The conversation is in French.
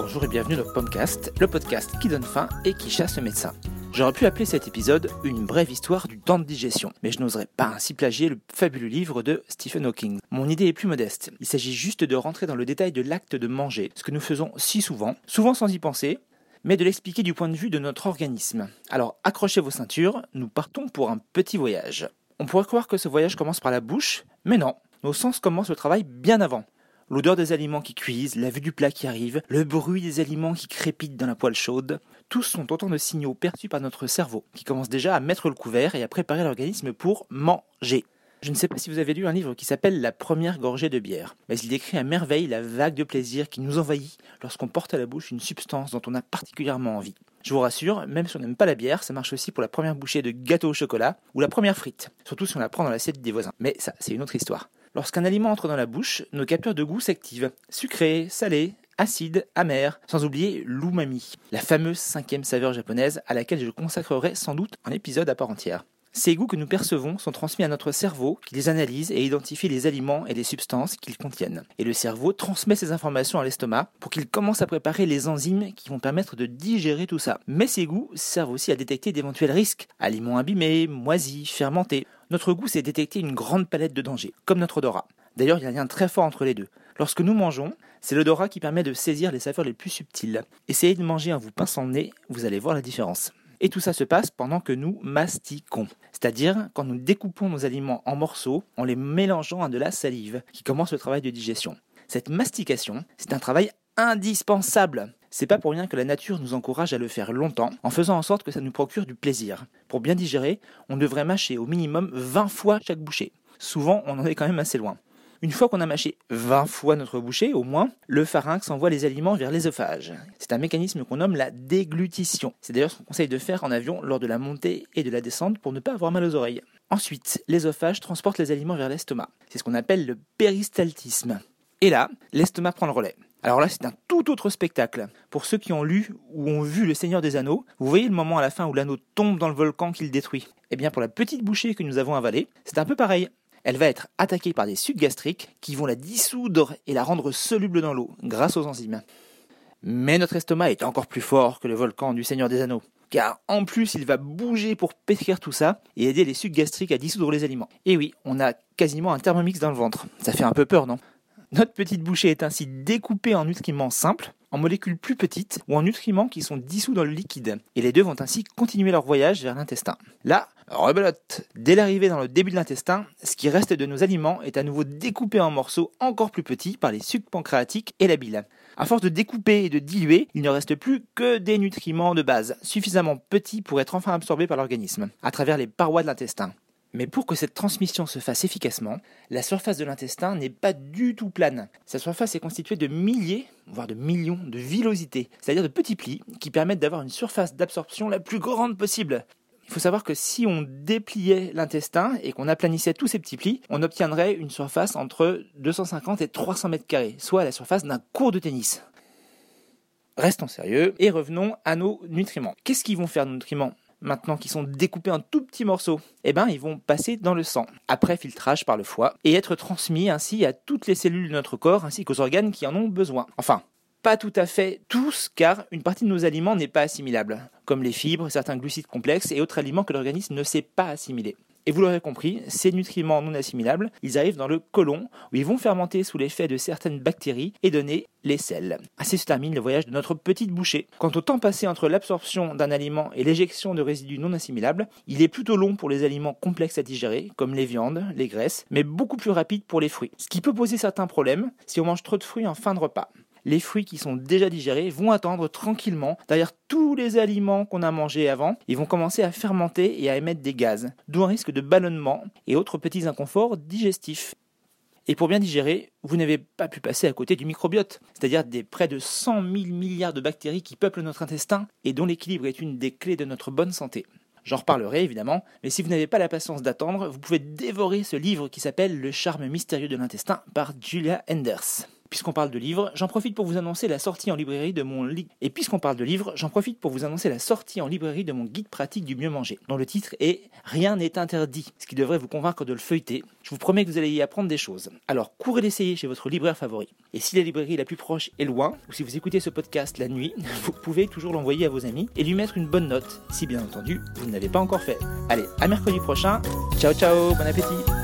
bonjour et bienvenue dans Pomcast, le podcast qui donne faim et qui chasse le médecin. J'aurais pu appeler cet épisode une brève histoire du temps de digestion, mais je n'oserais pas ainsi plagier le fabuleux livre de Stephen Hawking. Mon idée est plus modeste. Il s'agit juste de rentrer dans le détail de l'acte de manger, ce que nous faisons si souvent, souvent sans y penser, mais de l'expliquer du point de vue de notre organisme. Alors accrochez vos ceintures, nous partons pour un petit voyage. On pourrait croire que ce voyage commence par la bouche, mais non, nos sens commencent le travail bien avant. L'odeur des aliments qui cuisent, la vue du plat qui arrive, le bruit des aliments qui crépitent dans la poêle chaude, tous sont autant de signaux perçus par notre cerveau, qui commence déjà à mettre le couvert et à préparer l'organisme pour manger. Je ne sais pas si vous avez lu un livre qui s'appelle La première gorgée de bière, mais il décrit à merveille la vague de plaisir qui nous envahit lorsqu'on porte à la bouche une substance dont on a particulièrement envie. Je vous rassure, même si on n'aime pas la bière, ça marche aussi pour la première bouchée de gâteau au chocolat ou la première frite, surtout si on la prend dans l'assiette des voisins. Mais ça, c'est une autre histoire. Lorsqu'un aliment entre dans la bouche, nos capteurs de goût s'activent. Sucré, salé, acide, amer, sans oublier l'umami, la fameuse cinquième saveur japonaise à laquelle je consacrerai sans doute un épisode à part entière. Ces goûts que nous percevons sont transmis à notre cerveau qui les analyse et identifie les aliments et les substances qu'ils contiennent. Et le cerveau transmet ces informations à l'estomac pour qu'il commence à préparer les enzymes qui vont permettre de digérer tout ça. Mais ces goûts servent aussi à détecter d'éventuels risques, aliments abîmés, moisis, fermentés. Notre goût c'est détecter une grande palette de dangers, comme notre odorat. D'ailleurs, il y a un lien très fort entre les deux. Lorsque nous mangeons, c'est l'odorat qui permet de saisir les saveurs les plus subtiles. Essayez de manger en vous pinçant le nez, vous allez voir la différence. Et tout ça se passe pendant que nous mastiquons, c'est-à-dire quand nous découpons nos aliments en morceaux en les mélangeant à de la salive, qui commence le travail de digestion. Cette mastication, c'est un travail indispensable. C'est pas pour rien que la nature nous encourage à le faire longtemps, en faisant en sorte que ça nous procure du plaisir. Pour bien digérer, on devrait mâcher au minimum 20 fois chaque bouchée. Souvent, on en est quand même assez loin. Une fois qu'on a mâché 20 fois notre bouchée, au moins, le pharynx envoie les aliments vers l'œsophage. C'est un mécanisme qu'on nomme la déglutition. C'est d'ailleurs ce qu'on conseille de faire en avion lors de la montée et de la descente pour ne pas avoir mal aux oreilles. Ensuite, l'œsophage transporte les aliments vers l'estomac. C'est ce qu'on appelle le péristaltisme. Et là, l'estomac prend le relais. Alors là, c'est un tout autre spectacle. Pour ceux qui ont lu ou ont vu Le Seigneur des Anneaux, vous voyez le moment à la fin où l'anneau tombe dans le volcan qu'il détruit. Eh bien, pour la petite bouchée que nous avons avalée, c'est un peu pareil elle va être attaquée par des sucs gastriques qui vont la dissoudre et la rendre soluble dans l'eau grâce aux enzymes. Mais notre estomac est encore plus fort que le volcan du Seigneur des Anneaux, car en plus il va bouger pour pétrir tout ça et aider les sucs gastriques à dissoudre les aliments. Et oui, on a quasiment un thermomix dans le ventre. Ça fait un peu peur, non? Notre petite bouchée est ainsi découpée en nutriments simples, en molécules plus petites ou en nutriments qui sont dissous dans le liquide. Et les deux vont ainsi continuer leur voyage vers l'intestin. Là, rebelote Dès l'arrivée dans le début de l'intestin, ce qui reste de nos aliments est à nouveau découpé en morceaux encore plus petits par les sucs pancréatiques et la bile. À force de découper et de diluer, il ne reste plus que des nutriments de base, suffisamment petits pour être enfin absorbés par l'organisme, à travers les parois de l'intestin. Mais pour que cette transmission se fasse efficacement, la surface de l'intestin n'est pas du tout plane. Sa surface est constituée de milliers, voire de millions de villosités, c'est-à-dire de petits plis qui permettent d'avoir une surface d'absorption la plus grande possible. Il faut savoir que si on dépliait l'intestin et qu'on aplanissait tous ces petits plis, on obtiendrait une surface entre 250 et 300 mètres carrés, soit la surface d'un cours de tennis. Restons sérieux et revenons à nos nutriments. Qu'est-ce qu'ils vont faire nos nutriments? Maintenant qu'ils sont découpés en tout petits morceaux, eh ben, ils vont passer dans le sang, après filtrage par le foie, et être transmis ainsi à toutes les cellules de notre corps ainsi qu'aux organes qui en ont besoin. Enfin, pas tout à fait tous, car une partie de nos aliments n'est pas assimilable, comme les fibres, certains glucides complexes et autres aliments que l'organisme ne sait pas assimiler. Et vous l'aurez compris, ces nutriments non assimilables, ils arrivent dans le côlon, où ils vont fermenter sous l'effet de certaines bactéries et donner les sels. Ainsi se termine le voyage de notre petite bouchée. Quant au temps passé entre l'absorption d'un aliment et l'éjection de résidus non assimilables, il est plutôt long pour les aliments complexes à digérer, comme les viandes, les graisses, mais beaucoup plus rapide pour les fruits. Ce qui peut poser certains problèmes si on mange trop de fruits en fin de repas les fruits qui sont déjà digérés vont attendre tranquillement derrière tous les aliments qu'on a mangés avant. Ils vont commencer à fermenter et à émettre des gaz, d'où un risque de ballonnement et autres petits inconforts digestifs. Et pour bien digérer, vous n'avez pas pu passer à côté du microbiote, c'est-à-dire des près de 100 000 milliards de bactéries qui peuplent notre intestin et dont l'équilibre est une des clés de notre bonne santé. J'en reparlerai évidemment, mais si vous n'avez pas la patience d'attendre, vous pouvez dévorer ce livre qui s'appelle Le charme mystérieux de l'intestin par Julia Enders. Puisqu'on parle de livres, j'en profite pour vous annoncer la sortie en librairie de mon li- et puisqu'on parle de livres, j'en profite pour vous annoncer la sortie en librairie de mon guide pratique du mieux manger, dont le titre est Rien n'est interdit, ce qui devrait vous convaincre de le feuilleter. Je vous promets que vous allez y apprendre des choses. Alors courez l'essayer chez votre libraire favori. Et si la librairie la plus proche est loin, ou si vous écoutez ce podcast la nuit, vous pouvez toujours l'envoyer à vos amis et lui mettre une bonne note, si bien entendu vous ne l'avez pas encore fait. Allez, à mercredi prochain. Ciao ciao, bon appétit